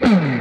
Welcome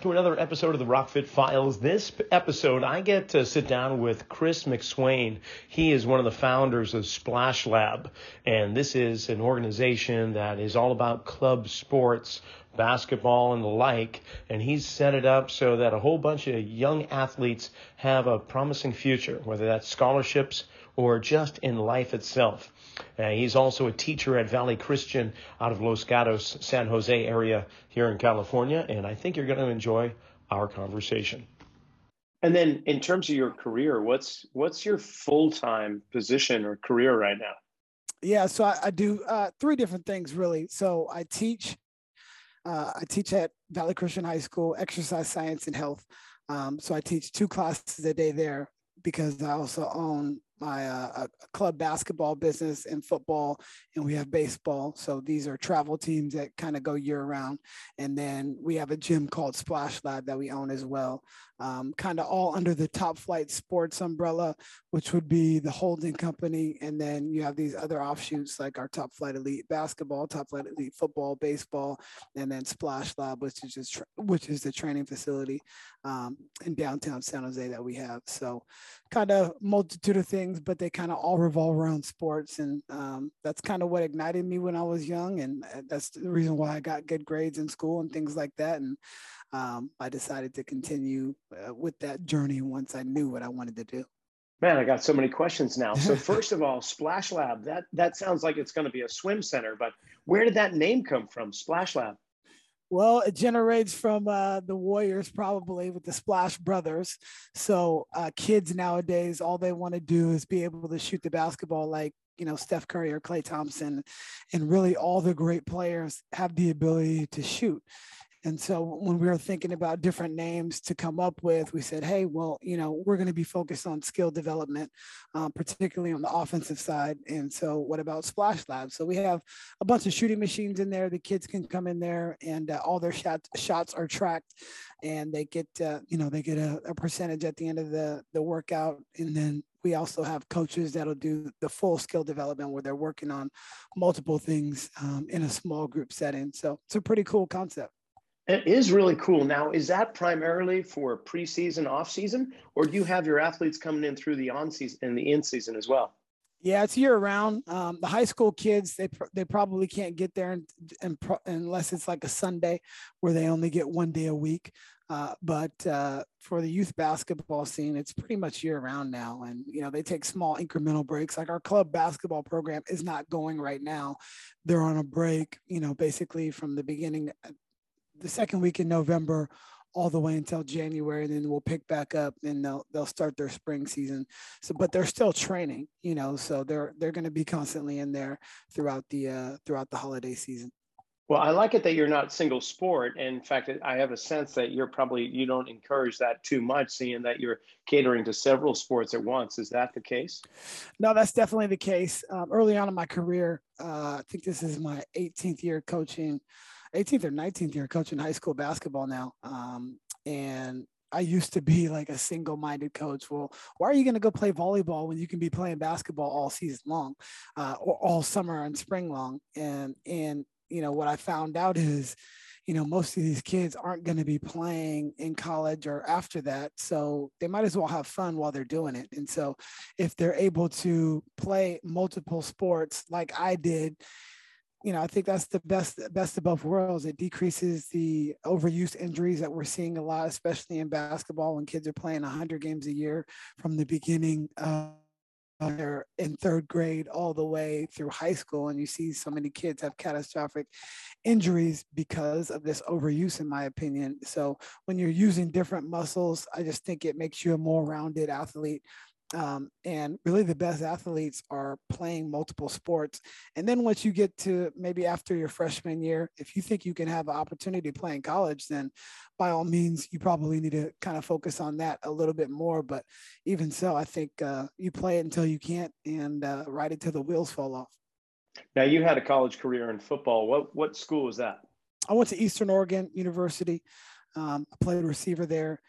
to another episode of the Rockfit Files. This episode, I get to sit down with Chris McSwain. He is one of the founders of Splash Lab, and this is an organization that is all about club sports, basketball, and the like. And he's set it up so that a whole bunch of young athletes have a promising future, whether that's scholarships or just in life itself. Uh, he's also a teacher at Valley Christian out of Los Gatos, San Jose area here in California, and I think you're going to enjoy our conversation. And then, in terms of your career, what's what's your full time position or career right now? Yeah, so I, I do uh, three different things really. So I teach, uh, I teach at Valley Christian High School, exercise science and health. Um, so I teach two classes a day there because I also own my uh, club basketball business and football, and we have baseball. So these are travel teams that kind of go year round. And then we have a gym called Splash Lab that we own as well um, kind of all under the top flight sports umbrella, which would be the holding company. And then you have these other offshoots like our top flight elite basketball, top flight elite football, baseball, and then Splash Lab, which is just, which is the training facility um, in downtown San Jose that we have. So kind of multitude of things, but they kind of all revolve around sports. And um, that's kind of what ignited me when I was young. And uh, that's the reason why I got good grades in school and things like that. And um, I decided to continue uh, with that journey once I knew what I wanted to do. Man, I got so many questions now. So first of all, Splash Lab, that that sounds like it's going to be a swim center, but where did that name come from, Splash Lab? Well, it generates from uh, the Warriors, probably with the Splash Brothers. So uh, kids nowadays, all they want to do is be able to shoot the basketball like you know Steph Curry or Klay Thompson, and really all the great players have the ability to shoot. And so when we were thinking about different names to come up with, we said, hey, well, you know, we're going to be focused on skill development, uh, particularly on the offensive side. And so what about Splash Lab? So we have a bunch of shooting machines in there. The kids can come in there and uh, all their shots shots are tracked and they get, uh, you know, they get a, a percentage at the end of the, the workout. And then we also have coaches that'll do the full skill development where they're working on multiple things um, in a small group setting. So it's a pretty cool concept. It is really cool. Now, is that primarily for preseason, off season, or do you have your athletes coming in through the on season and the in season as well? Yeah, it's year round. Um, the high school kids, they they probably can't get there and, and unless it's like a Sunday where they only get one day a week. Uh, but uh, for the youth basketball scene, it's pretty much year round now. And, you know, they take small incremental breaks. Like our club basketball program is not going right now. They're on a break, you know, basically from the beginning the second week in November all the way until January, and then we'll pick back up and they'll they'll start their spring season. So, but they're still training, you know, so they're they're going to be constantly in there throughout the uh, throughout the holiday season. Well, I like it that you're not single sport. In fact, I have a sense that you're probably you don't encourage that too much, seeing that you're catering to several sports at once. Is that the case? No, that's definitely the case. Um, early on in my career, uh, I think this is my 18th year coaching. 18th or 19th year coaching high school basketball now. Um, and I used to be like a single minded coach. Well, why are you going to go play volleyball when you can be playing basketball all season long uh, or all summer and spring long? And, and, you know, what I found out is, you know, most of these kids aren't going to be playing in college or after that. So they might as well have fun while they're doing it. And so if they're able to play multiple sports like I did, you know, I think that's the best best of both worlds. It decreases the overuse injuries that we're seeing a lot, especially in basketball when kids are playing 100 games a year from the beginning of they're in third grade all the way through high school and you see so many kids have catastrophic injuries because of this overuse in my opinion so when you're using different muscles i just think it makes you a more rounded athlete um, and really, the best athletes are playing multiple sports. And then once you get to maybe after your freshman year, if you think you can have an opportunity to play in college, then by all means, you probably need to kind of focus on that a little bit more. But even so, I think uh, you play it until you can't and uh, ride it till the wheels fall off. Now, you had a college career in football. What what school was that? I went to Eastern Oregon University. Um, I played receiver there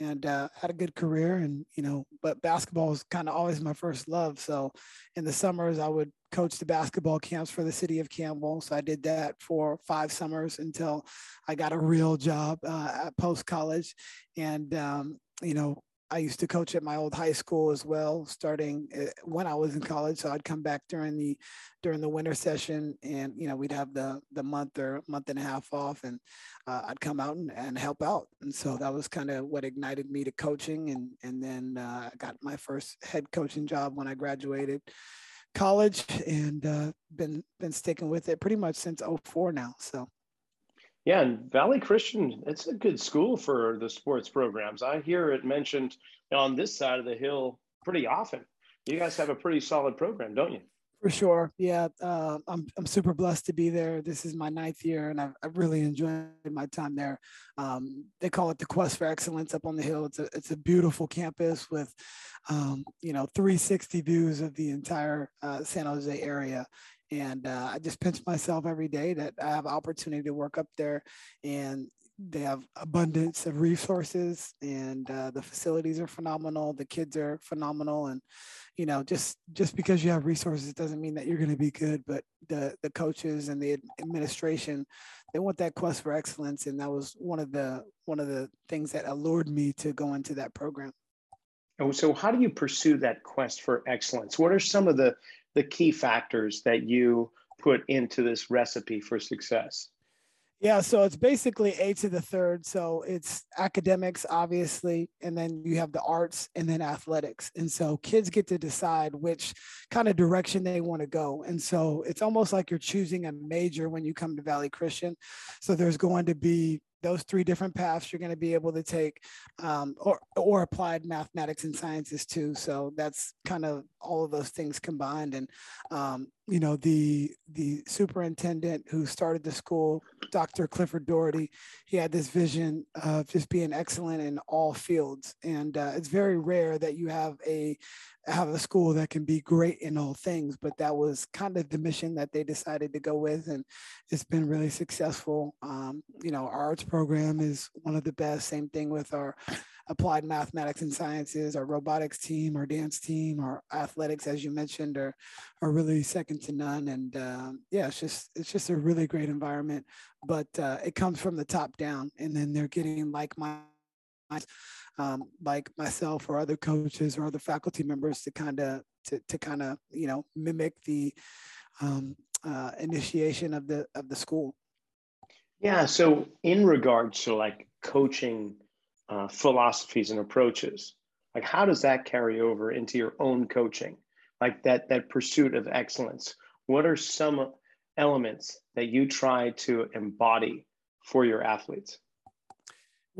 and uh, had a good career. And, you know, but basketball was kind of always my first love. So in the summers, I would coach the basketball camps for the city of Campbell. So I did that for five summers until I got a real job uh, at post college. And, um, you know, I used to coach at my old high school as well, starting eh, when I was in college. So I'd come back during the during the winter session, and you know we'd have the the month or month and a half off, and uh, I'd come out and, and help out. And so that was kind of what ignited me to coaching, and and then uh, I got my first head coaching job when I graduated college, and uh, been been sticking with it pretty much since 04 now. So. Yeah, and Valley Christian, it's a good school for the sports programs. I hear it mentioned on this side of the hill pretty often. You guys have a pretty solid program, don't you? For sure. Yeah. Uh, I'm, I'm super blessed to be there. This is my ninth year and I've, I've really enjoyed my time there. Um, they call it the Quest for Excellence up on the hill. It's a, it's a beautiful campus with, um, you know, 360 views of the entire uh, San Jose area and uh, I just pinch myself every day that I have opportunity to work up there, and they have abundance of resources, and uh, the facilities are phenomenal. The kids are phenomenal, and you know, just just because you have resources doesn't mean that you're going to be good. But the the coaches and the administration, they want that quest for excellence, and that was one of the one of the things that allured me to go into that program. So how do you pursue that quest for excellence? What are some of the the key factors that you put into this recipe for success? Yeah, so it's basically A to the third. So it's academics, obviously, and then you have the arts and then athletics. And so kids get to decide which kind of direction they want to go. And so it's almost like you're choosing a major when you come to Valley Christian. So there's going to be those three different paths you're going to be able to take um, or, or applied mathematics and sciences too. So that's kind of all of those things combined. And um, you know the the superintendent who started the school dr clifford Daugherty he had this vision of just being excellent in all fields. And uh, it's very rare that you have a have a school that can be great in all things but that was kind of the mission that they decided to go with and it's been really successful. Um, you know our arts program is one of the best. Same thing with our applied mathematics and sciences. Our robotics team our dance team our athletics as you mentioned are are really second to none. And um, yeah it's just it's just a really great environment but uh, it comes from the top down and then they're getting like my um, like myself or other coaches or other faculty members to kind of to, to kind of you know mimic the um, uh, initiation of the of the school. Yeah. So in regards to like coaching uh, philosophies and approaches, like how does that carry over into your own coaching? Like that that pursuit of excellence. What are some elements that you try to embody for your athletes?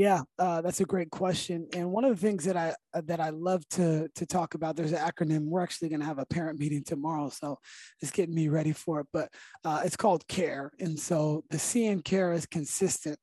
Yeah, uh, that's a great question. And one of the things that I uh, that I love to to talk about, there's an acronym. We're actually going to have a parent meeting tomorrow, so it's getting me ready for it. But uh, it's called CARE, and so the C in CARE is consistent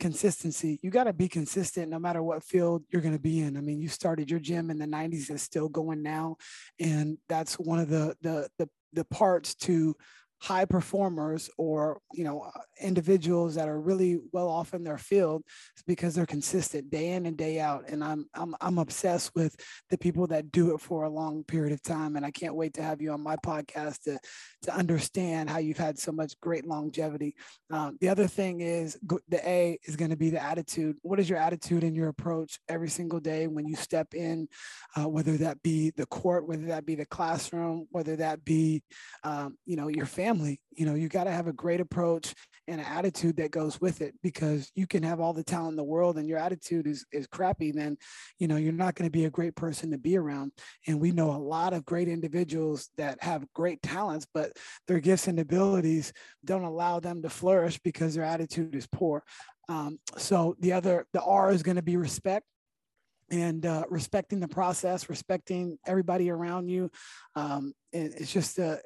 consistency. You got to be consistent no matter what field you're going to be in. I mean, you started your gym in the 90s, it's still going now, and that's one of the the the, the parts to high performers or you know uh, individuals that are really well off in their field because they're consistent day in and day out. And I'm, I'm i'm obsessed with the people that do it for a long period of time. And i can't wait to have you on my podcast to to understand how you've had so much great longevity. Um, the other thing is the a is going to be the attitude. What is your attitude and your approach every single day when you step in uh, whether that be the court whether that be the classroom whether that be um, you know your family family you know you got to have a great approach and an attitude that goes with it because you can have all the talent in the world and your attitude is is crappy then you know you're not going to be a great person to be around and we know a lot of great individuals that have great talents but their gifts and abilities don't allow them to flourish because their attitude is poor um, so the other the r is going to be respect and uh, respecting the process, respecting everybody around you. Um, it's just a,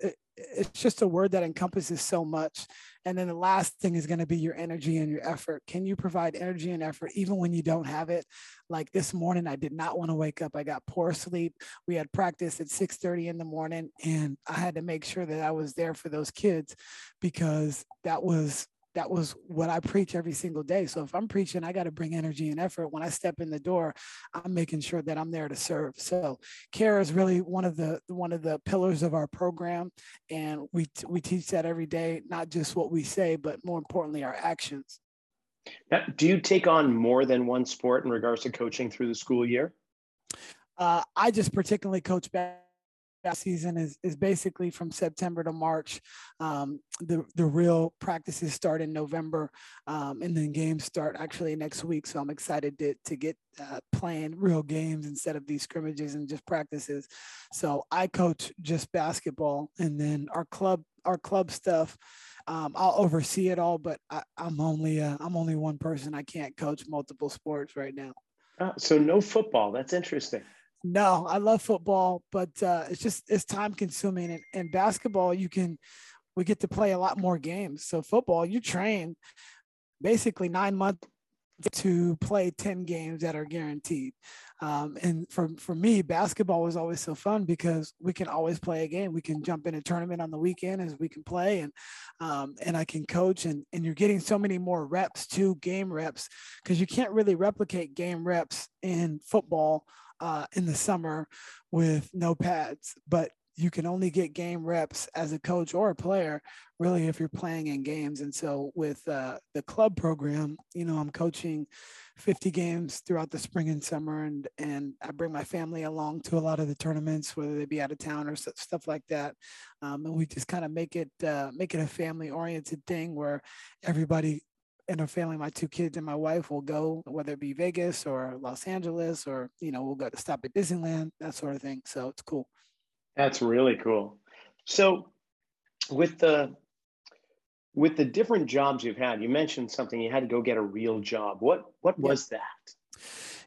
it's just a word that encompasses so much. And then the last thing is going to be your energy and your effort. Can you provide energy and effort even when you don't have it? Like this morning, I did not want to wake up. I got poor sleep. We had practice at 6:30 in the morning, and I had to make sure that I was there for those kids because that was that was what I preach every single day. So if I'm preaching, I got to bring energy and effort. When I step in the door, I'm making sure that I'm there to serve. So care is really one of the one of the pillars of our program, and we we teach that every day, not just what we say, but more importantly, our actions. Now, do you take on more than one sport in regards to coaching through the school year? Uh, I just particularly coach season is, is basically from September to March. Um, the, the real practices start in November um, and then games start actually next week. So I'm excited to, to get uh, playing real games instead of these scrimmages and just practices. So I coach just basketball and then our club, our club stuff. Um, I'll oversee it all, but I, am only uh, I'm only one person. I can't coach multiple sports right now. Uh, so no football. That's interesting. No, I love football, but uh, it's just it's time consuming. And, and basketball, you can we get to play a lot more games. So football, you train basically nine months to play 10 games that are guaranteed. Um, and for, for me, basketball was always so fun because we can always play a game. We can jump in a tournament on the weekend as we can play and, um, and I can coach and, and you're getting so many more reps to game reps because you can't really replicate game reps in football uh, in the summer with no pads, but you can only get game reps as a coach or a player really if you're playing in games. And so with uh, the club program you know i'm coaching 50 games throughout the spring and summer and and i bring my family along to a lot of the tournaments whether they be out of town or stuff like that. Um, and we just kind of make it uh, make it a family oriented thing where everybody in our family, my two kids and my wife will go, whether it be Vegas or Los Angeles, or you know, we'll go to stop at Disneyland, that sort of thing. So it's cool. That's really cool. So, with the with the different jobs you've had, you mentioned something. You had to go get a real job. What what was yeah. that?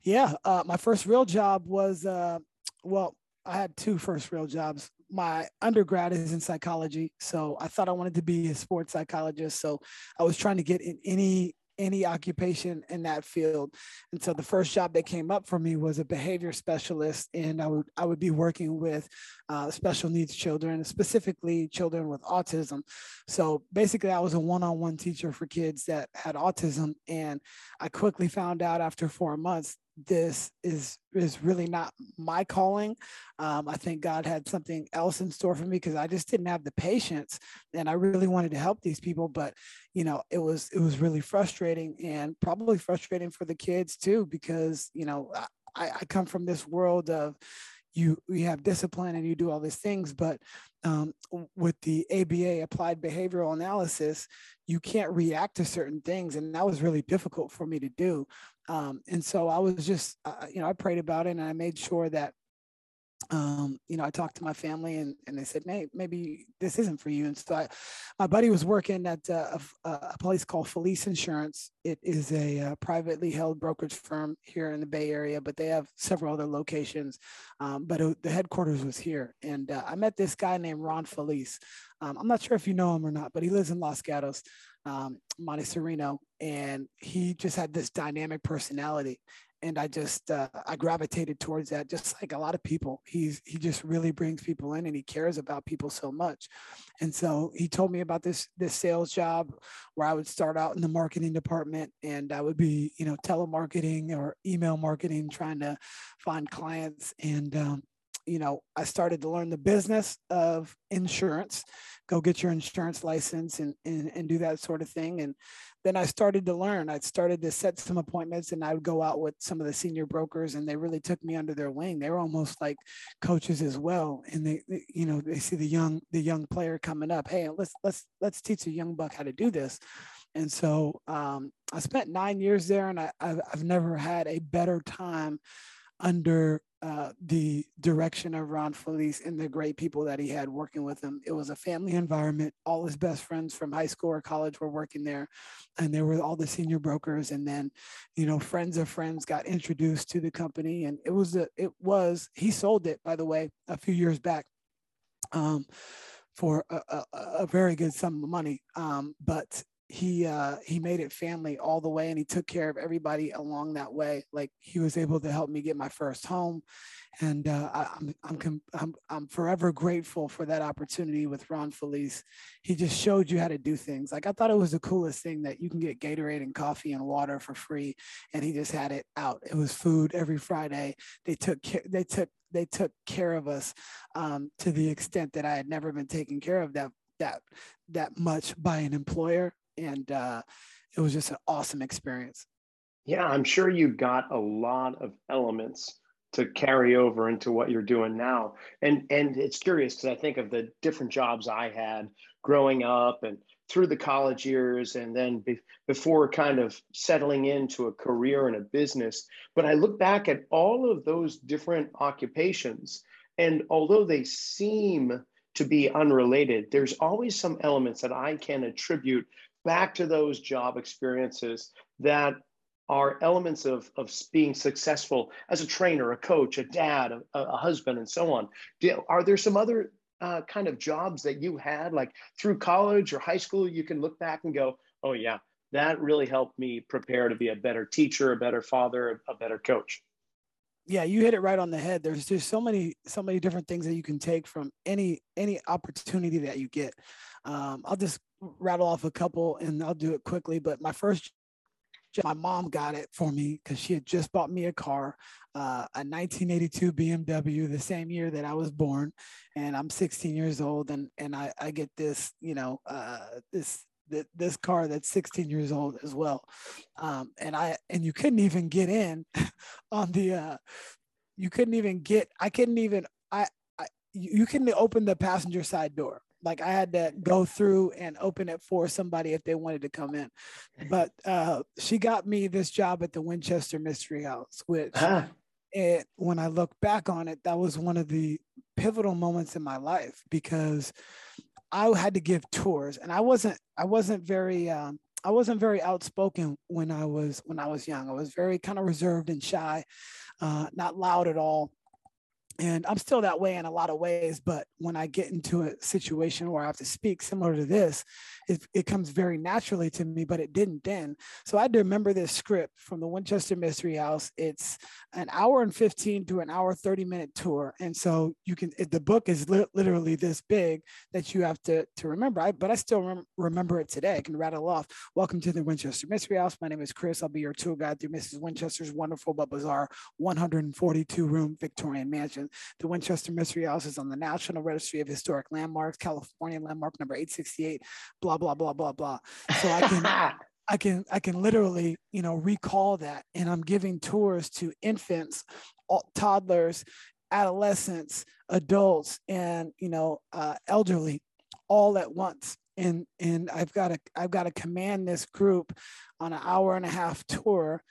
Yeah, uh, my first real job was uh, well, I had two first real jobs my undergrad is in psychology so i thought i wanted to be a sports psychologist so i was trying to get in any any occupation in that field. And so the first job that came up for me was a behavior specialist and i would i would be working with uh, special needs children specifically children with autism. So basically i was a one-on-one teacher for kids that had autism and i quickly found out after four months this is is really not my calling. Um, I think God had something else in store for me because I just didn't have the patience, and I really wanted to help these people. But you know, it was it was really frustrating, and probably frustrating for the kids too, because you know I, I come from this world of you you have discipline and you do all these things but um, with the aba applied behavioral analysis you can't react to certain things and that was really difficult for me to do. Um, and so I was just, uh, you know, I prayed about it and I made sure that, um, you know, I talked to my family and, and they said, hey, maybe this isn't for you. And so I, my buddy was working at uh, a, a, place called Felice Insurance. It is a, a, uh, privately held brokerage firm here in the Bay Area, but they have several other locations. Um, but it, the headquarters was here. And uh, I met this guy named Ron Felice. Um, I'm not sure if you know him or not, but he lives in Los Gatos um, Monte Sereno, and he just had this dynamic personality. And I just uh, I gravitated towards that, just like a lot of people. He's he just really brings people in, and he cares about people so much. And so he told me about this this sales job, where I would start out in the marketing department, and I would be you know telemarketing or email marketing, trying to find clients. And um, you know, I started to learn the business of insurance, go get your insurance license and, and, and do that sort of thing. And then I started to learn. I started to set some appointments and I would go out with some of the senior brokers and they really took me under their wing. They were almost like coaches as well. And they, they you know, they see the young, the young player coming up. Hey, let's, let's, let's teach a young buck how to do this. And so um, I spent nine years there and I, I've, I've never had a better time under uh, the direction of Ron Felice and the great people that he had working with him. It was a family environment. All his best friends from high school or college were working there, and there were all the senior brokers. And then, you know, friends of friends got introduced to the company, and it was a, it was he sold it by the way a few years back. Um, for a, a, a very good sum of money. Um, but he uh, he made it family all the way, and he took care of everybody along that way. Like he was able to help me get my first home, and uh, I, am I'm, I'm I'm forever grateful for that opportunity with Ron Felice. He just showed you how to do things. Like I thought it was the coolest thing that you can get Gatorade and coffee and water for free, and he just had it out. It was food every Friday. They took care, they took they took care of us um, to the extent that I had never been taken care of that that that much by an employer, and uh, it was just an awesome experience. Yeah, I'm sure you got a lot of elements to carry over into what you're doing now. And and it's curious because I think of the different jobs I had growing up and through the college years and then be, before kind of settling into a career and a business. But I look back at all of those different occupations and although they seem to be unrelated, there's always some elements that I can attribute back to those job experiences that are elements of, of being successful as a trainer, a coach, a dad, a, a husband, and so on. Do, are there some other uh, kind of jobs that you had, like through college or high school, you can look back and go, oh, yeah, that really helped me prepare to be a better teacher, a better father, a better coach? yeah you hit it right on the head there's just so many so many different things that you can take from any any opportunity that you get um, i'll just rattle off a couple and i'll do it quickly but my first my mom got it for me because she had just bought me a car, uh, a 1982 BMW, the same year that I was born, and I'm 16 years old, and and I, I get this, you know, uh, this this car that's 16 years old as well, um, and I and you couldn't even get in on the, uh, you couldn't even get, I couldn't even, I, I you couldn't open the passenger side door like I had to go through and open it for somebody if they wanted to come in. But uh, she got me this job at the Winchester Mystery House, which huh. it, when I look back on it, that was one of the pivotal moments in my life because I had to give tours, and I wasn't I wasn't very um, I wasn't very outspoken when I was when I was young. I was very kind of reserved and shy, uh, not loud at all and I'm still that way in a lot of ways. But when I get into a situation where I have to speak similar to this, it, it comes very naturally to me, but it didn't then. So I had to remember this script from the Winchester Mystery House. It's an hour and 15 to an hour 30 minute tour. And so you can, it, the book is li- literally this big that you have to, to remember. I, but I still rem- remember it today. I can rattle off. Welcome to the Winchester Mystery House. My name is Chris. I'll be your tour guide through Mrs. Winchester's wonderful but bizarre 142 room Victorian mansion. The Winchester Mystery House is on the National Registry of Historic Landmarks, California landmark number 868, blah, blah, blah, blah, blah. So I can I can I can literally, you know, recall that. And I'm giving tours to infants, toddlers, adolescents, adults, and you know, uh, elderly all at once and and I've got to I've got to command this group on an hour and a half tour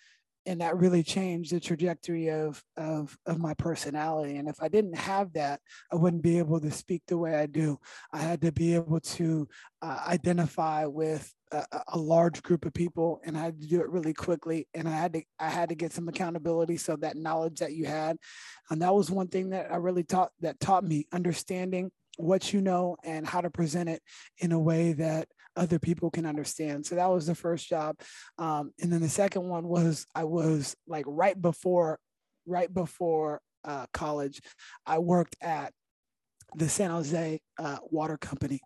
and that really changed the trajectory of, of of my personality and if i didn't have that i wouldn't be able to speak the way i do. I had to be able to uh, identify with a, a, large group of people and i had to do it really quickly and i had to i had to get some accountability so that knowledge that you had and that was one thing that i really taught that taught me understanding what you know and how to present it in a way that other people can understand. So that was the first job. Um, and then the second one was I was like right before, right before uh, college, I worked at the San Jose uh, Water Company,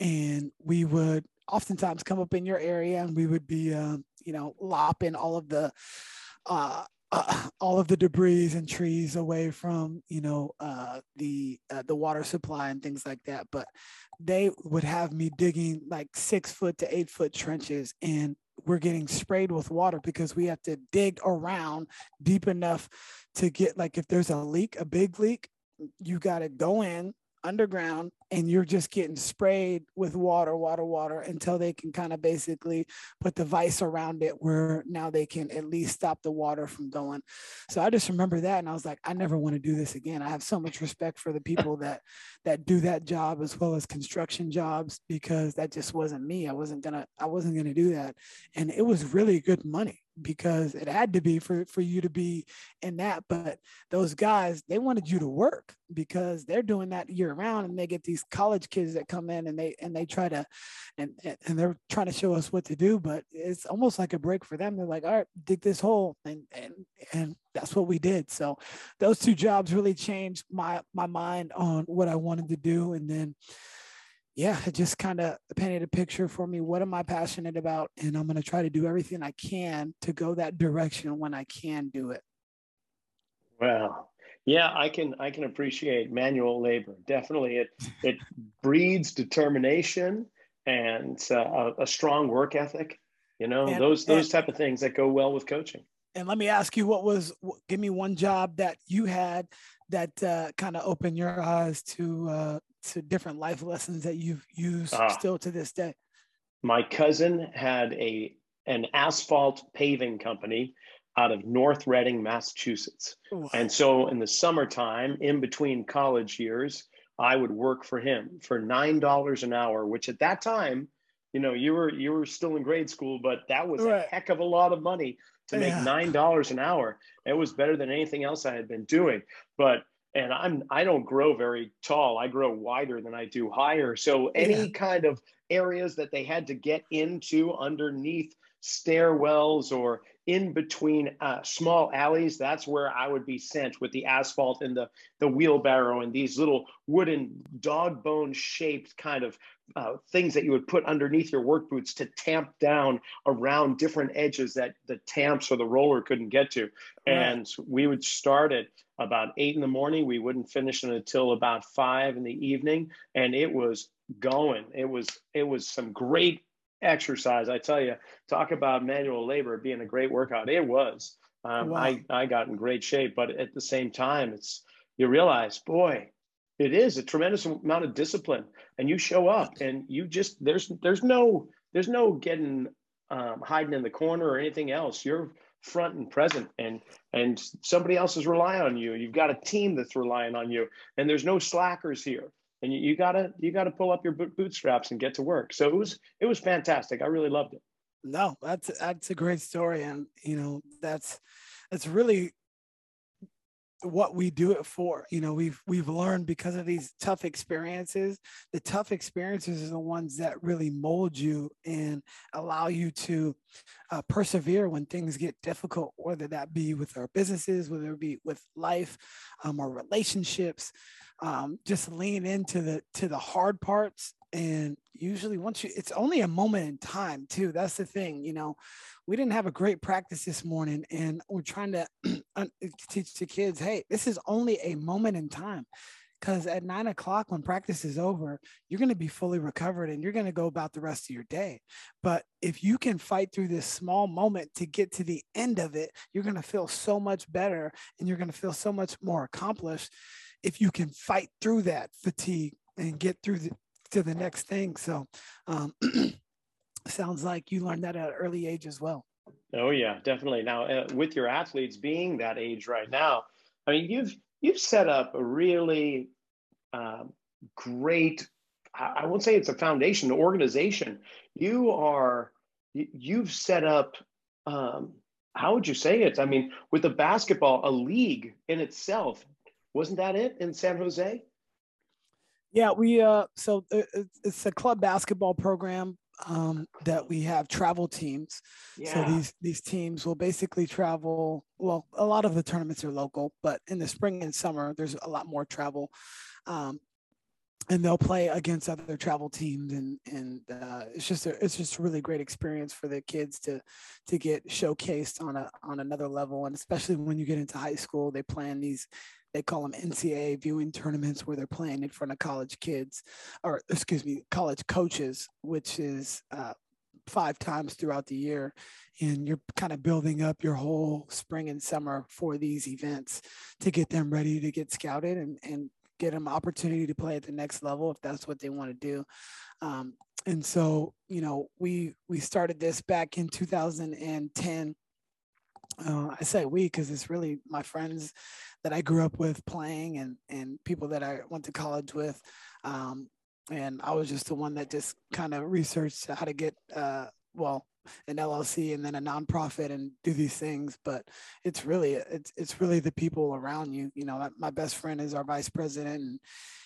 and we would oftentimes come up in your area, and we would be, uh, you know, lopping all of the uh, uh, all of the debris and trees away from you know uh, the uh, the water supply and things like that. But they would have me digging like six foot to eight foot trenches, and we're getting sprayed with water because we have to dig around deep enough to get like if there's a leak, a big leak, you got to go in underground and you're just getting sprayed with water, water, water until they can kind of basically put the vice around it where now they can at least stop the water from going. So I just remember that and I was like, I never want to do this again. I have so much respect for the people that that do that job as well as construction jobs because that just wasn't me. I wasn't gonna I wasn't gonna do that. And it was really good money because it had to be for, for you to be in that. But those guys, they wanted you to work because they're doing that year round and they get these these college kids that come in and they and they try to and and they're trying to show us what to do but it's almost like a break for them they're like all right dig this hole and and and that's what we did so those two jobs really changed my my mind on what i wanted to do and then yeah, it just kind of painted a picture for me. What am I passionate about? And I'm going to try to do everything I can to go that direction when I can do it. Well, yeah, I can I can appreciate manual labor. Definitely, it it breeds determination and uh, a, a, strong work ethic. You know, and, those those and, type of things that go well with coaching. And let me ask you, what was? Give me one job that you had that uh, kind of opened your eyes to uh, to different life lessons that you've used uh, still to this day? My cousin had a an asphalt paving company out of North Reading, Massachusetts. Ooh. And so in the summertime, in between college years, I would work for him for nine dollars an hour, which at that time, you know, you were you were still in grade school, but that was right. a heck of a lot of money to make yeah. nine dollars an hour. It was better than anything else I had been doing. But and I'm I don't grow very tall. I grow wider than I do higher. So any yeah. kind of areas that they had to get into underneath stairwells or in between uh, small alleys that's where i would be sent with the asphalt and the, the wheelbarrow and these little wooden dog bone shaped kind of uh, things that you would put underneath your work boots to tamp down around different edges that the tamps or the roller couldn't get to. And we would start at about eight in the morning. We wouldn't finish until about five in the evening. And it was going. It was it was some great exercise. I tell you, talk about manual labor being a great workout. It was. Um, wow. I I got in great shape, but at the same time, it's you realize, boy, it is a tremendous amount of discipline, and you show up, and you just there's there's no there's no getting um, hiding in the corner or anything else. You're front and present and and somebody else is relying on you you've got a team that's relying on you and there's no slackers here and you, you gotta you gotta pull up your bootstraps and get to work. So it was it was fantastic. I really loved it. No, that's that's a great story, and you know that's that's really what we do it for you know we've we've learned because of these tough experiences the tough experiences are the ones that really mold you and allow you to uh, persevere when things get difficult whether that be with our businesses whether it be with life um, our relationships um, just lean into the to the hard parts. And usually once you it's only a moment in time too. That's the thing you know we didn't have a great practice this morning and we're trying to teach the kids hey this is only a moment in time. Because at nine o'clock when practice is over you're going to be fully recovered and you're going to go about the rest of your day. But if you can fight through this small moment to get to the end of it you're going to feel so much better and you're going to feel so much more accomplished if you can fight through that fatigue and get through the, to the next thing. So, um, sounds like you learned that at an early age as well. Oh yeah, definitely. Now, uh, with your athletes being that age right now, I mean, you've you've set up a really uh, great. I won't say it's a foundation, an organization. You are you've set up. Um, how would you say it? I mean, with the basketball, a league in itself wasn't that it in San Jose? Yeah, we uh so it's a club basketball program um that we have travel teams. Yeah. So these these teams will basically travel well a lot of the tournaments are local, but in the spring and summer there's a lot more travel. Um and they'll play against other travel teams and and uh, it's just a, it's just a really great experience for the kids to to get showcased on a on another level and especially when you get into high school they plan these they call them NCAA viewing tournaments where they're playing in front of college kids or excuse me college coaches which is uh, five times throughout the year and you're kind of building up your whole spring and summer for these events to get them ready to get scouted and, and get them opportunity to play at the next level if that's what they want to do. Um, and so, you know, we we started this back in 2010. Uh, I say we because it's really my friends that I grew up with playing and and people that I went to college with. Um, and I was just the one that just kind of researched how to get uh, well an LLC and then a nonprofit and do these things. But it's really it's it's really the people around you. You know, my best friend is our vice president, and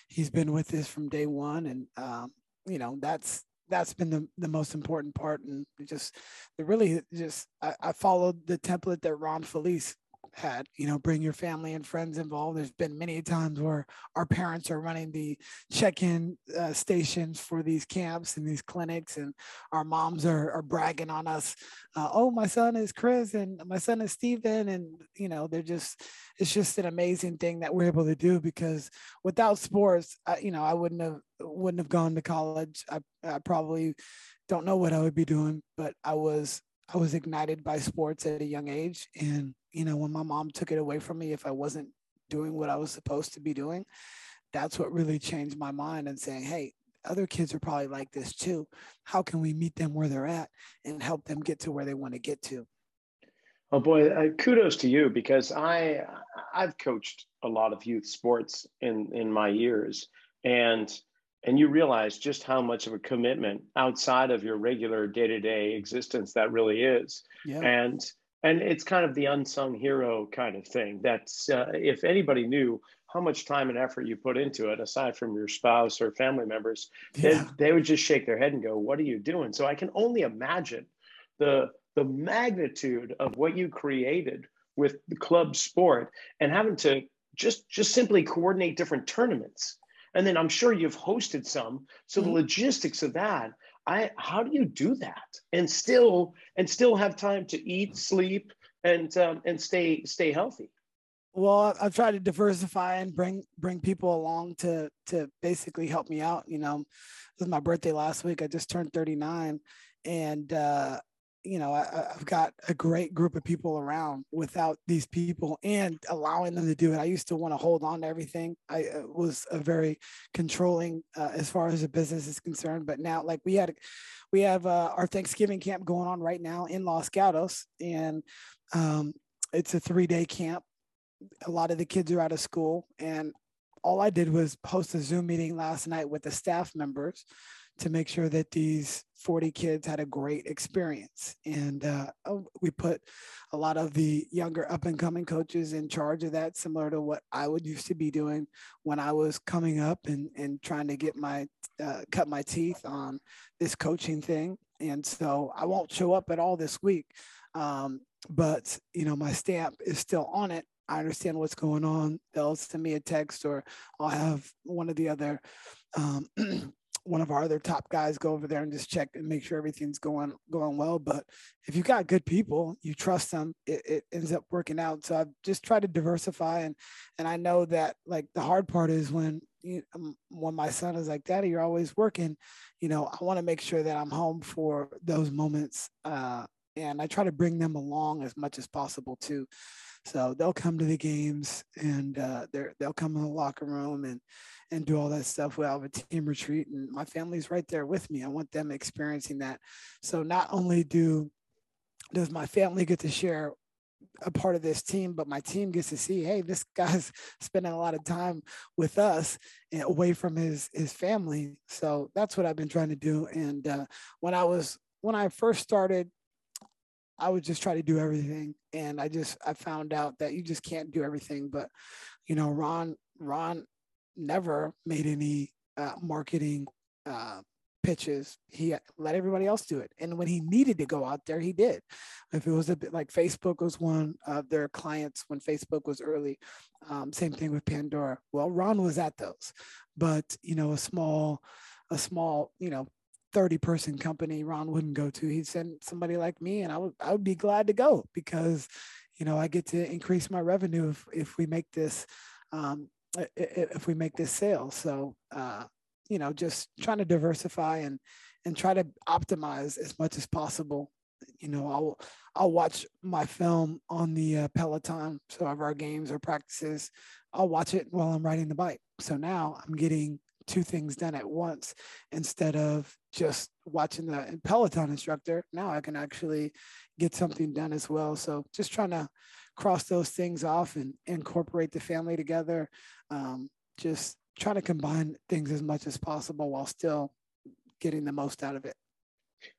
he's been with us from day one, and um, you know that's that's been the, the most important part and just the really just I, I followed the template that ron felice had you know bring your family and friends involved. There's been many times where our parents are running the check-in uh, stations for these camps and these clinics and our moms are, are bragging on us uh, oh my son is chris and my son is Stephen and you know they're just it's just an amazing thing that we're able to do because without sports I, you know i wouldn't have wouldn't have gone to college. I, I probably don't know what i would be doing but i was I was ignited by sports at a young age. And, you know, when my mom took it away from me, if I wasn't doing what I was supposed to be doing, that's what really changed my mind and saying, hey, other kids are probably like this too. How can we meet them where they're at and help them get to where they want to get to? Oh boy, uh, kudos to you because I I've coached a lot of youth sports in in my years and and you realize just how much of a commitment outside of your regular day-to-day existence that really is yeah. and and it's kind of the unsung hero kind of thing that's uh, if anybody knew how much time and effort you put into it aside from your spouse or family members yeah. they, they would just shake their head and go what are you doing so i can only imagine the the magnitude of what you created with the club sport and having to just just simply coordinate different tournaments and then I'm sure you've hosted some. So mm-hmm. the logistics of that, I how do you do that and still and still have time to eat, sleep, and um, and stay stay healthy? Well, I've tried to diversify and bring bring people along to to basically help me out. You know, it was my birthday last week. I just turned 39, and uh, you know, I, have got a great group of people around without these people and allowing them to do it. I used to want to hold on to everything. I uh, was a very controlling uh, as far as the business is concerned. But now, like we had, we have uh, our Thanksgiving camp going on right now in Los Gatos, and um, it's a three day camp. A lot of the kids are out of school, and all I did was post a Zoom meeting last night with the staff members to make sure that these 40 kids had a great experience. And uh, oh, we put a lot of the younger up and coming coaches in charge of that, similar to what I would used to be doing when I was coming up and, and trying to get my uh, cut my teeth on this coaching thing. And so I won't show up at all this week. Um, but you know, my stamp is still on it. I understand what's going on. They'll send me a text or I'll have one of the other um, one of our other top guys go over there and just check and make sure everything's going going well. But if you got good people, you trust them, it, it ends up working out. So I've just tried to diversify, and and I know that like the hard part is when you, um, when my son is like, "Daddy, you're always working," you know, I want to make sure that I'm home for those moments, uh, and I try to bring them along as much as possible too. So they'll come to the games and uh, they'll come in the locker room and and do all that stuff. We'll have a team retreat, and my family's right there with me. I want them experiencing that. So not only do does my family get to share a part of this team, but my team gets to see, hey, this guy's spending a lot of time with us and away from his his family. So that's what I've been trying to do. And uh, when I was when I first started, I would just try to do everything, and I just I found out that you just can't do everything. But you know, Ron Ron never made any uh, marketing uh, pitches. He let everybody else do it. And when he needed to go out there, he did. If it was a bit like Facebook was one of their clients when Facebook was early, um, same thing with Pandora. Well, Ron was at those, but you know, a small, a small, you know, 30 person company Ron wouldn't go to. He'd send somebody like me and I would I would be glad to go because you know I get to increase my revenue if if we make this um, if we make this sale. So, uh, you know, just trying to diversify and and try to optimize as much as possible. You know, I'll I'll watch my film on the uh, Peloton. So of our games or practices, I'll watch it while I'm riding the bike. So now I'm getting two things done at once instead of just watching the Peloton instructor. Now I can actually get something done as well. So just trying to cross those things off and incorporate the family together. Um, just trying to combine things as much as possible while still getting the most out of it.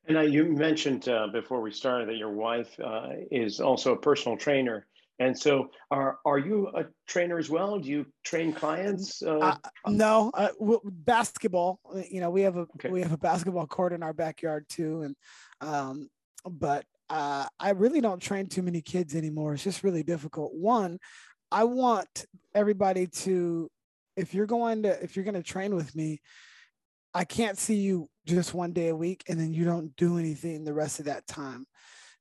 And uh, you mentioned uh, before we started that your wife uh, is also a personal trainer. And so, are are you a trainer as well? Do you train clients? Uh, uh, no, uh, basketball. You know, we have a okay. we have a basketball court in our backyard too, and um, but uh, I really don't train too many kids anymore. It's just really difficult. One, I want everybody to, if you're going to if you're going to train with me, I can't see you just one day a week and then you don't do anything the rest of that time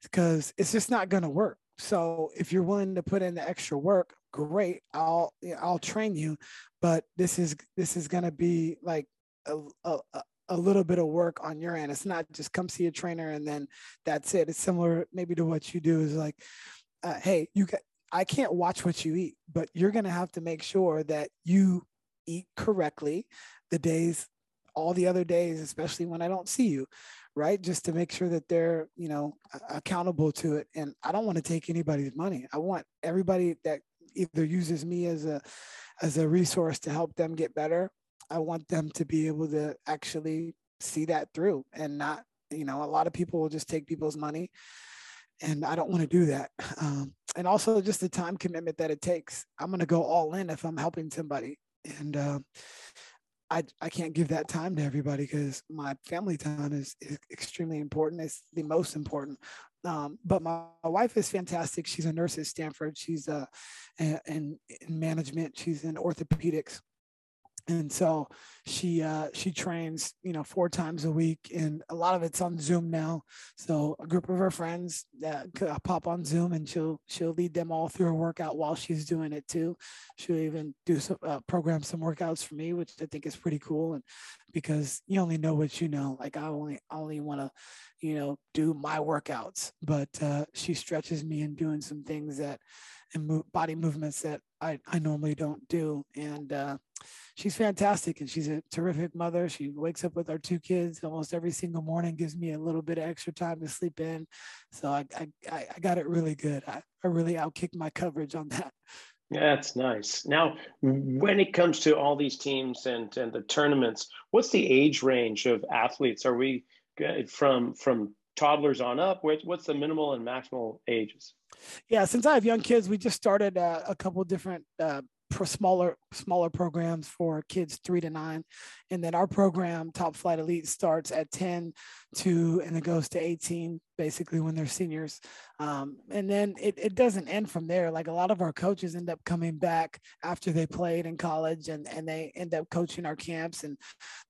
because it's just not going to work so if you're willing to put in the extra work, great. I'll I'll train you, but this is this is going to be like a, a, a little bit of work on your end. It's not just come see a trainer and then that's it. It's similar maybe to what you do is like, uh, hey, you get. I can't watch what you eat, but you're going to have to make sure that you eat correctly the days, all the other days, especially when I don't see you right? Just to make sure that they're, you know, accountable to it. And I don't want to take anybody's money. I want everybody that either uses me as a as a resource to help them get better. I want them to be able to actually see that through and not, you know, a lot of people will just take people's money and I don't want to do that. Um, and also just the time commitment that it takes. I'm going to go all in if I'm helping somebody. And uh, I, I can't give that time to everybody because my family time is, is extremely important. It's the most important. Um, but my, my, wife is fantastic. She's a nurse at Stanford. She's uh, in, in management. She's in orthopedics and so she uh, she trains you know four times a week and a lot of it's on zoom now. So a group of her friends that uh, pop on zoom and she'll she'll lead them all through a workout while she's doing it too. She'll even do some uh, program some workouts for me which i think is pretty cool and because you only know what you know. Like i only only want to you know do my workouts. But uh, she stretches me and doing some things that and mo- body movements that I, I normally don't do. And uh, she's fantastic and she's a terrific mother. She wakes up with our two kids almost every single morning, gives me a little bit of extra time to sleep in. So I, I, I got it really good. I, I really outkicked my coverage on that. Yeah, that's nice. Now, when it comes to all these teams and, and the tournaments, what's the age range of athletes? Are we from from toddlers on up? What's the minimal and maximal ages? Yeah, since I have young kids, we just started uh, a couple different uh, smaller smaller programs for kids three to nine. And then our program top flight elite starts at 10 to and it goes to 18 basically when they're seniors. Um, and then it, it doesn't end from there. Like a lot of our coaches end up coming back after they played in college and, and they end up coaching our camps. And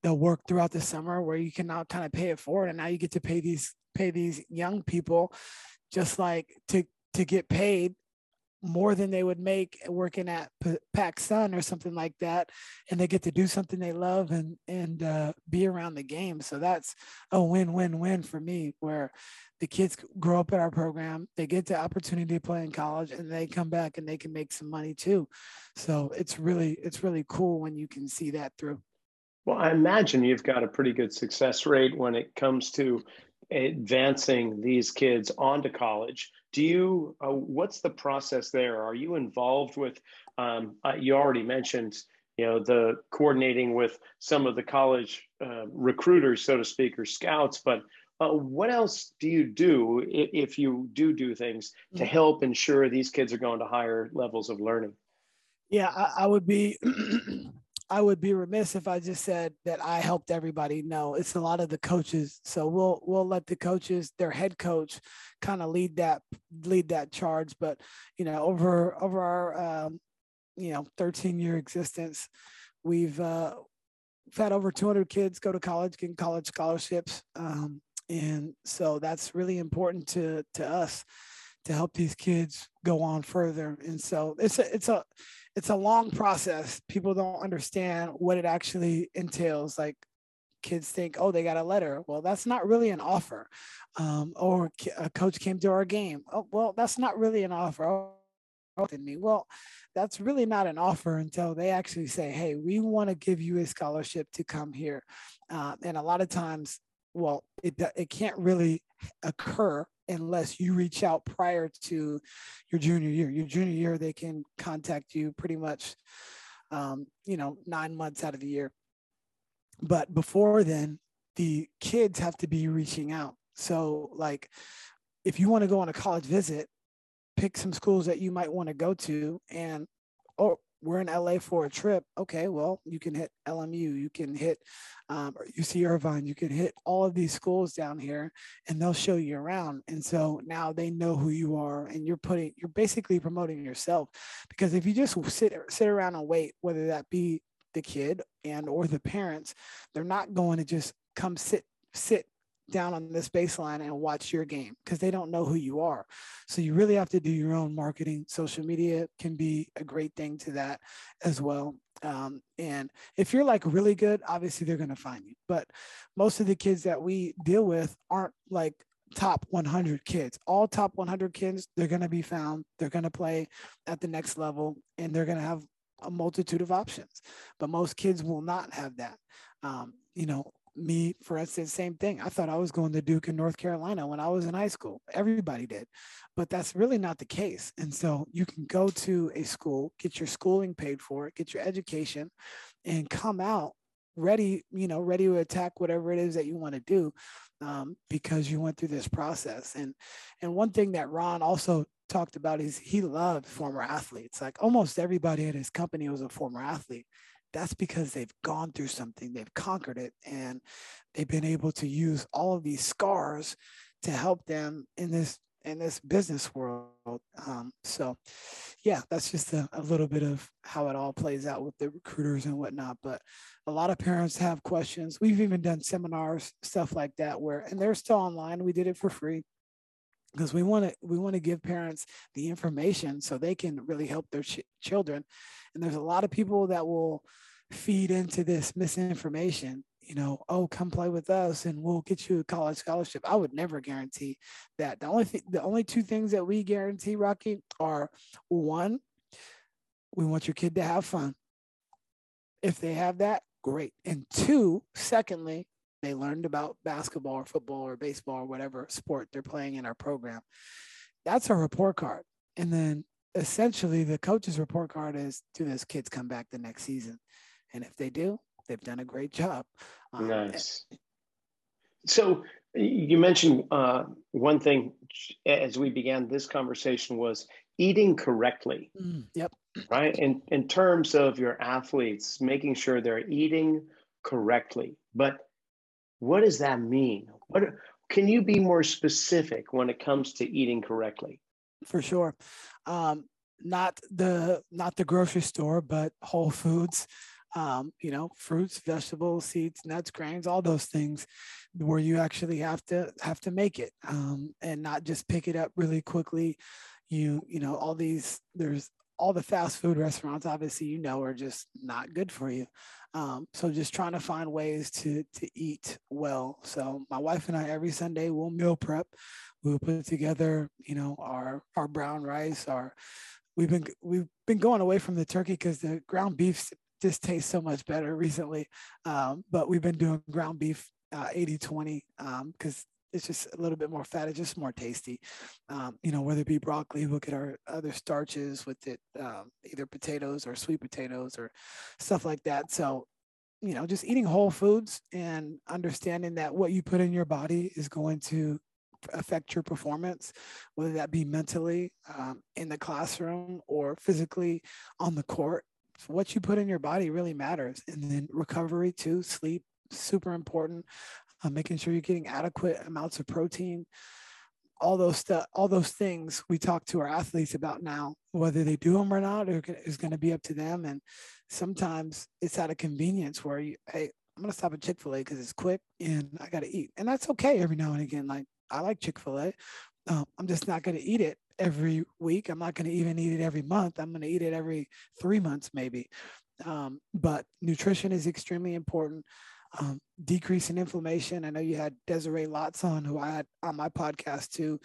they'll work throughout the summer where you can now kind of pay it forward. And now you get to pay these pay these young people just like to to get paid more than they would make working at PacSun or something like that, and they get to do something they love and and uh, be around the game. So that's a win-win-win for me, where the kids grow up at our program, they get the opportunity to play in college, and they come back and they can make some money too. So it's really it's really cool when you can see that through. Well, I imagine you've got a pretty good success rate when it comes to advancing these kids onto college do you uh, what's the process there are you involved with um, uh, you already mentioned you know the coordinating with some of the college uh, recruiters so to speak or scouts but uh, what else do you do if, if you do do things to mm-hmm. help ensure these kids are going to higher levels of learning yeah I, I would be I would be remiss if I just said that I helped everybody. No, it's a lot of the coaches. So we'll we'll let the coaches, their head coach, kind of lead that lead that charge. But you know, over over our um, you know 13 year existence, we've uh, had over 200 kids go to college, getting college scholarships, um, and so that's really important to to us to help these kids go on further. And so it's a it's a it's a long process. People don't understand what it actually entails. Like kids think, oh, they got a letter. Well, that's not really an offer. Um, or a coach came to our game. Oh, well, that's not really an offer. Oh, me. Well, that's really not an offer until they actually say, hey, we want to give you a scholarship to come here. Uh, and a lot of times, well, it, it can't really occur unless you reach out prior to your junior year. Your junior year, they can contact you pretty much, um, you know, nine months out of the year. But before then, the kids have to be reaching out. So like if you want to go on a college visit, pick some schools that you might want to go to and oh we're in LA for a trip. Okay, well, you can hit LMU, you can hit um, UC Irvine, you can hit all of these schools down here, and they'll show you around. And so now they know who you are, and you're putting, you're basically promoting yourself. Because if you just sit sit around and wait, whether that be the kid and or the parents, they're not going to just come sit sit down on this baseline and watch your game because they don't know who you are. So you really have to do your own marketing. Social media can be a great thing to that as well. Um, and if you're like really good, obviously they're going to find you. But most of the kids that we deal with aren't like top 100 kids. All top 100 kids, they're going to be found. They're going to play at the next level and they're going to have a multitude of options. But most kids will not have that. Um, you know, me, for instance, same thing. I thought I was going to Duke in North Carolina when I was in high school. Everybody did, but that's really not the case. And so you can go to a school, get your schooling paid for, get your education, and come out ready, you know, ready to attack whatever it is that you want to do, um, because you went through this process. And and one thing that Ron also talked about is he loved former athletes. Like almost everybody at his company was a former athlete that's because they've gone through something, they've conquered it, and they've been able to use all of these scars to help them in this in this business world. Um, so, yeah, that's just a, a, little bit of how it all plays out with the recruiters and whatnot. But a lot of parents have questions. We've even done seminars, stuff like that, where and they're still online. We did it for free because we want to we want to give parents the information so they can really help their ch- children. And there's a lot of people that will feed into this misinformation you know oh come play with us and we'll get you a college scholarship. I would never guarantee that. The only the only two things that we guarantee rocky are one we want your kid to have fun. If they have that great. And two secondly they learned about basketball or football or baseball or whatever sport they're playing in our program. That's a report card. And then essentially the coach's report card is do those kids come back the next season? And if they do, they've done a great job. Um, nice. So you mentioned uh, one thing as we began this conversation was eating correctly. Mm, yep. Right. In in terms of your athletes, making sure they're eating correctly. But what does that mean? What can you be more specific when it comes to eating correctly? For sure. Um, not the not the grocery store, but Whole Foods. Um, you know, fruits, vegetables, seeds, nuts, grains, all those things, where you actually have to have to make it um, and not just pick it up really quickly. You you know all these there's all the fast food restaurants, obviously, you know, are just not good for you. Um, so just trying to find ways to to eat well. So my wife and I every Sunday we'll meal prep. We'll put together, you know, our our brown rice. Our we've been we've been going away from the turkey because the ground beef just tastes so much better recently. Um, but we've been doing ground beef uh, 80 20 because um, it's just a little bit more fat. It's just more tasty. Um, you know, whether it be broccoli, look at our other starches with it, um, either potatoes or sweet potatoes or stuff like that. So, you know, just eating whole foods and understanding that what you put in your body is going to affect your performance, whether that be mentally um, in the classroom or physically on the court. So what you put in your body really matters. And then recovery too, sleep, super important uh, making sure you're getting adequate amounts of protein. All those stuff all those things we talk to our athletes about now whether they do them or not is going to be up to them. And sometimes it's out of convenience where you hey i'm going to stop at chick-fil-a because it's quick and i got to eat. And that's okay every now and again like i like chick-fil-a. Um, i'm just not going to eat it every week. I'm not going to even eat it every month. I'm going to eat it every three months maybe. Um, but nutrition is extremely important um, decrease in inflammation. I know you had Desiree Lotz on, who I had on my podcast too,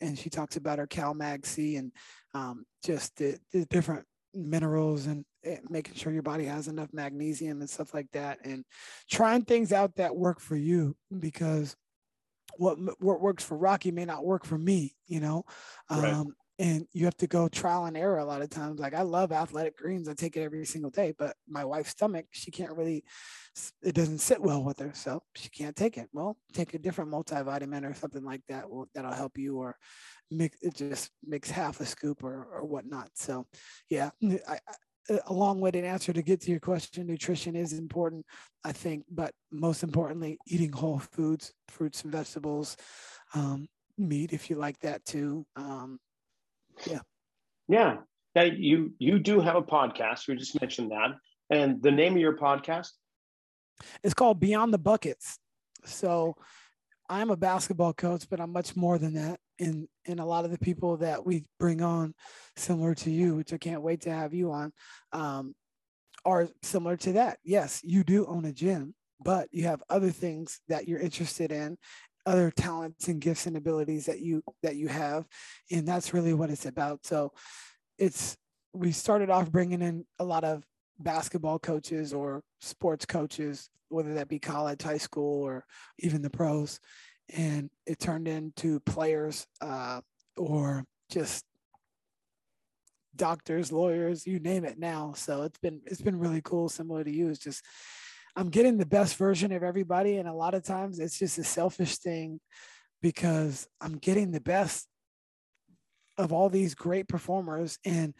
and she talks about her CalMag C and um, just the, the, different minerals and eh, making sure your body has enough magnesium and stuff like that, and trying things out that work for you because what what works for Rocky may not work for me, you know. Right. Um, and you have to go trial and error a lot of times. Like I love athletic greens, I take it every single day, but my wife's stomach, she can't really, it doesn't sit well with her, so she can't take it. Well, take a different multivitamin or something like that that'll help you, or mix it just mix half a scoop or or whatnot. So, yeah, I, a long-winded answer to get to your question nutrition is important i think but most importantly eating whole foods fruits and vegetables um, meat if you like that too um, yeah. Yeah. Now you you do have a podcast. We just mentioned that. And the name of your podcast? It's called Beyond the Buckets. So I'm a basketball coach, but I'm much more than that. And and a lot of the people that we bring on, similar to you, which I can't wait to have you on, um, are similar to that. Yes, you do own a gym, but you have other things that you're interested in other talents and gifts and abilities that you that you have and that's really what it's about. So it's we started off bringing in a lot of basketball coaches or sports coaches whether that be college high school or even the pros and it turned into players uh, or just doctors lawyers you name it now. So it's been it's been really cool similar to you it's just I'm getting the best version of everybody. And a lot of times it's just a selfish thing because I'm getting the best of all these great performers and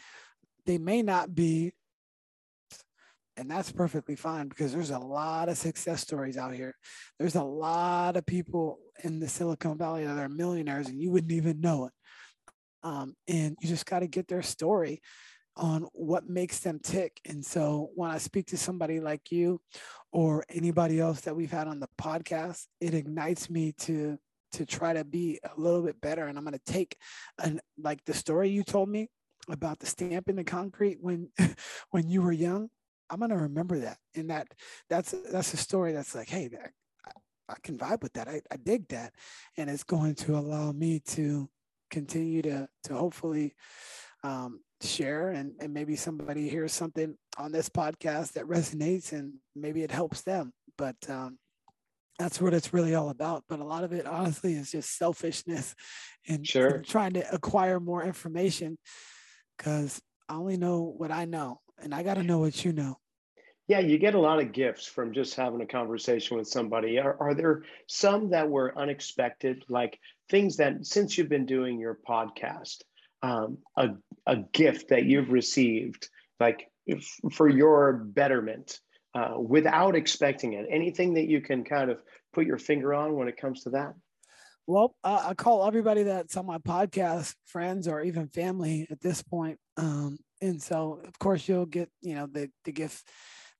they may not be and that's perfectly fine because there's a lot of success stories out here. There's a lot of people in the Silicon Valley that are millionaires and you wouldn't even know it. Um, and you just got to get their story on what makes them tick. And so when I speak to somebody like you or anybody else that we've had on the podcast, it ignites me to to try to be a little bit better. And I'm going to take an like the story you told me about the stamp in the concrete when when you were young. I'm going to remember that. And that that's that's a story that's like, hey, I, I can vibe with that. I, I dig that. And it's going to allow me to continue to to hopefully um, share and, and maybe somebody hears something on this podcast that resonates and maybe it helps them. But um, that's what it's really all about. But a lot of it honestly is just selfishness and, sure. and trying to acquire more information because i only know what i know and i got to know what you know. Yeah you get a lot of gifts from just having a conversation with somebody. Are, are there some that were unexpected like things that since you've been doing your podcast um, a, a gift that you've received, like if, for your betterment, uh, without expecting it? Anything that you can kind of put your finger on when it comes to that? Well, uh, I call everybody that's on my podcast friends or even family at this point. Um, and so, of course, you'll get you know the the gift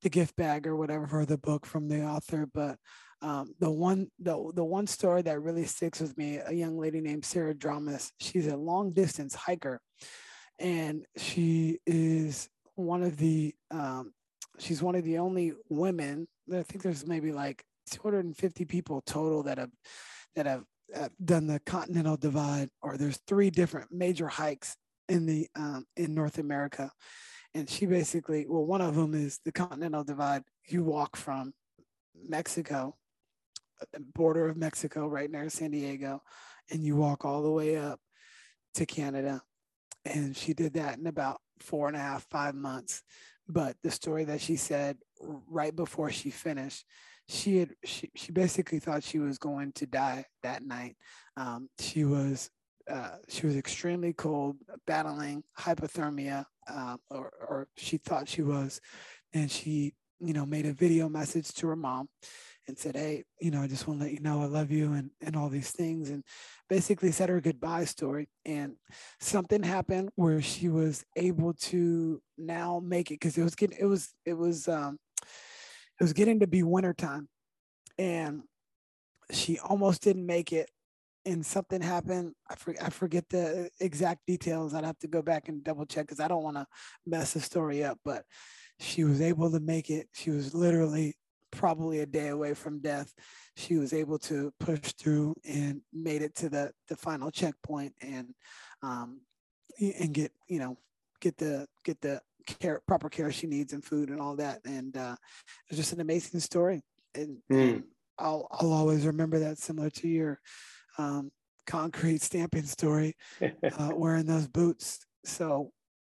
the gift bag or whatever for the book from the author. But um, the one the, the one story that really sticks with me a young lady named sarah dramas she's a long distance hiker. And she is one of the um, she's one of the only women i think there's maybe like 250 people total that have that have uh, done the continental divide or there's three different major hikes in the um, in north america. And she basically well one of them is the continental divide. You walk from mexico border of Mexico, right near San Diego, and you walk all the way up to Canada. And she did that in about four and a half, five months. But the story that she said right before she finished, she had she, she basically thought she was going to die that night. Um, she was uh, she was extremely cold, battling hypothermia, uh, or, or she thought she was, and she you know made a video message to her mom and said, Hey, you know, I just want to let you know I love you and, and all these things. And basically said her goodbye story. And something happened where she was able to now make it because it was getting, it was, it was, um, it was getting to be wintertime. And she almost didn't make it. And something happened. I, for, I forget the exact details. I'd have to go back and double check because I don't want to mess the story up. But she was able to make it. She was literally probably a day away from death, she was able to push through and made it to the the final checkpoint and um, and get you know get the get the care proper care she needs and food and all that and uh, it's just an amazing story and, mm. and, I'll I'll always remember that similar to your um, concrete stamping story, uh, wearing those boots. So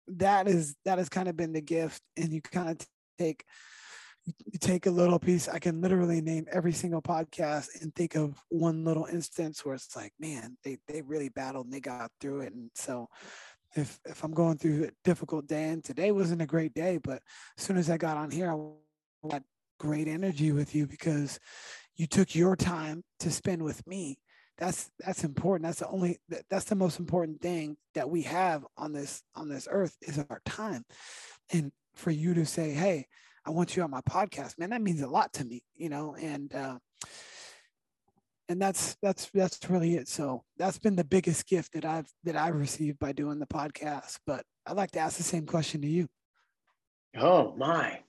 that is that has kind of been the gift, and you kind of take you take a little piece. I can literally name every single podcast and think of one little instance where it's like, man, they they really battled and they got through it. And so if if I'm going through a difficult day and today wasn't a great day, but as soon as I got on here, I had great energy with you because you took your time to spend with me. That's that's important. That's the only that's the most important thing that we have on this on this earth is our time. And for you to say, hey, I want you on my podcast, man, that means a lot to me, you know, and uh and that's that's that's really it. So that's been the biggest gift that i've that i've received by doing the podcast but i'd like to ask the same question to you. Oh my.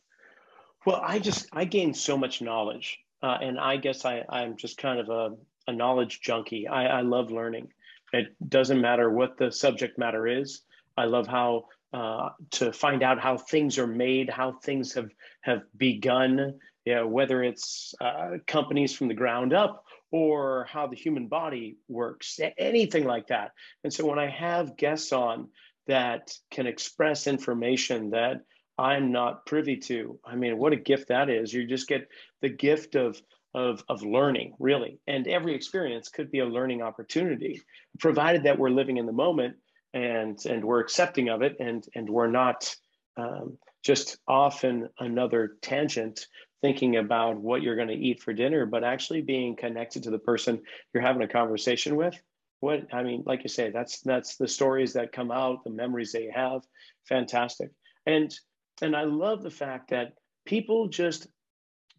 Well i just i gained so much knowledge uh, and i guess i i'm just kind of a, a knowledge junkie. I, I love learning. It doesn't matter what the subject matter is. I love how uh, to find out how things are made how things have have begun you know, whether it's uh, companies from the ground up or how the human body works, anything like that. And so when I have guests on that can express information that I'm not privy to, I mean, what a gift that is. You just get the gift of of, of learning, really. And every experience could be a learning opportunity, provided that we're living in the moment and and we're accepting of it and and we're not um, just off in another tangent thinking about what you're going to eat for dinner, but actually being connected to the person you're having a conversation with. What I mean, like you say, that's that's the stories that come out, the memories they have. Fantastic. And and I love the fact that people just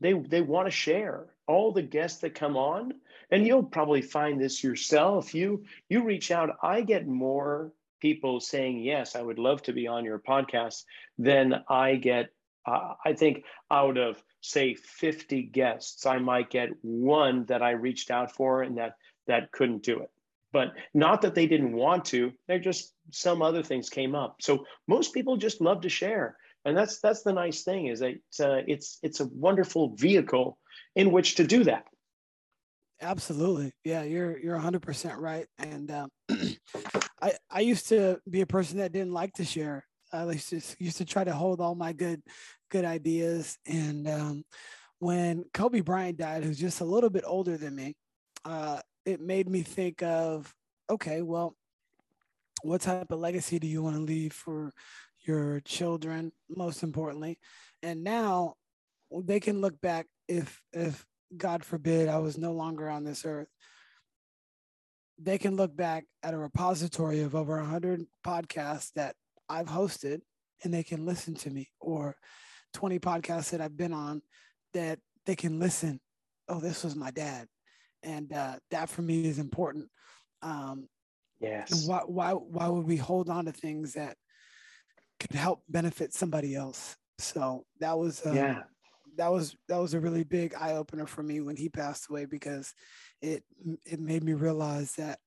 they they want to share all the guests that come on and you'll probably find this yourself you you reach out i get more people saying yes i would love to be on your podcast then i get uh, i think out of say 50 guests, I might get one that I reached out for and that that couldn't do it. But not that they didn't want to, they're just some other things came up. So most people just love to share. And that's that's the nice thing is that uh, it's it's a wonderful vehicle in which to do that. Absolutely, yeah, you're you're 100 percent right. And uh, I I used to be a person that didn't like to share. I used to used to try to hold all my good good ideas. And um, when Kobe Bryant died, who's just a little bit older than me, uh, it made me think of okay, well, what type of legacy do you want to leave for your children, most importantly? And now they can look back if if God forbid I was no longer on this earth. They can look back at a repository of over 100 podcasts that I've hosted and they can listen to me or 20 podcasts that I've been on that they can listen. Oh, this was my dad. And uh, that for me is important. Um, yes. Why, why, why would we hold on to things that could help benefit somebody else? So that was, uh, yeah, that was, that was a really big eye opener for me when he passed away because it, it made me realize that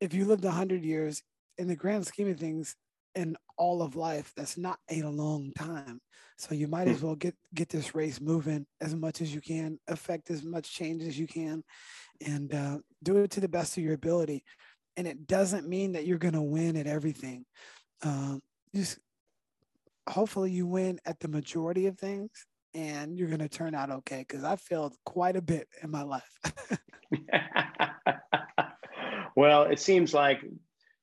if you lived a hundred years in the grand scheme of things, in all of life that's not a long time. So you might as hmm. well get get this race moving as much as you can affect as much change as you can and uh, do it to the best of your ability. And it doesn't mean that you're going to win at everything. Um, just hopefully you win at the majority of things and you're going to turn out okay because i failed quite a bit in my life well it seems like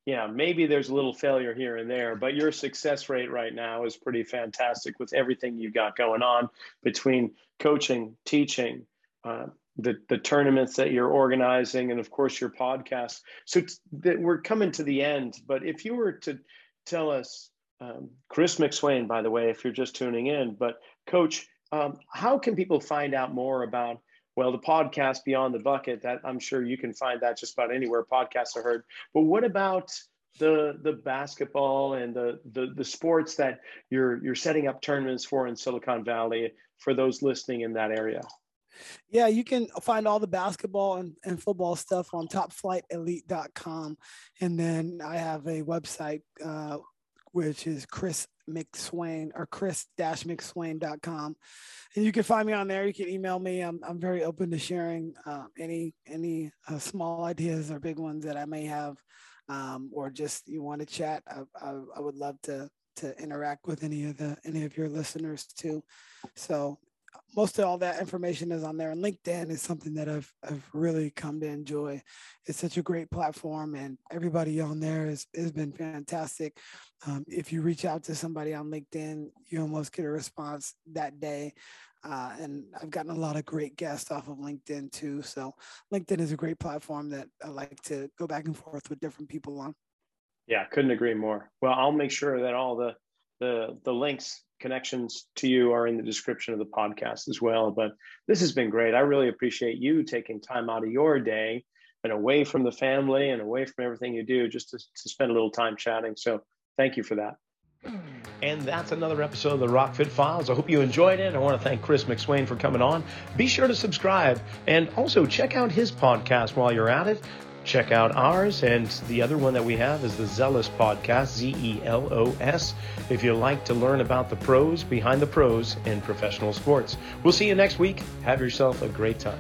yeah, maybe there's a little failure here and there, but your success rate right now is pretty fantastic with everything you've got going on between coaching, teaching, uh, the the tournaments that you're organizing, and of course your podcast. So t- that we're coming to the end. But if you were to tell us, um, Chris McSwain, by the way, if you're just tuning in, but Coach, um, how can people find out more about well, the podcast Beyond the Bucket, that I'm sure you can find that just about anywhere podcasts are heard. But what about the the basketball and the the, the sports that you're you're setting up tournaments for in Silicon Valley for those listening in that area? Yeah, you can find all the basketball and, and football stuff on topflightelite.com. And then I have a website, uh, which is Chris McSwain or chris-mcswain.com. And you can find me on there. You can email me. I'm, I'm very open to sharing uh, any any uh, small ideas or big ones that I may have, um, or just you want to chat. I, I, I would love to to interact with any of the any of your listeners too. So most of all that information is on there. And LinkedIn is something that I've I've really come to enjoy. It's such a great platform, and everybody on there has has been fantastic. Um, if you reach out to somebody on LinkedIn, you almost get a response that day. Uh, and I've gotten a lot of great guests off of LinkedIn too. So LinkedIn is a great platform that I like to go back and forth with different people on. Yeah, couldn't agree more. Well, I'll make sure that all the the the links connections to you are in the description of the podcast as well. But this has been great. I really appreciate you taking time out of your day and away from the family and away from everything you do just to, to spend a little time chatting. So thank you for that. And that's another episode of the Rockfit Files. I hope you enjoyed it. I want to thank Chris McSwain for coming on. Be sure to subscribe and also check out his podcast while you're at it check out ours. And the other one that we have is the Zelos Podcast, Z E L O S, if you like to learn about the pros behind the pros in professional sports. We'll see you next week. Have yourself a great time.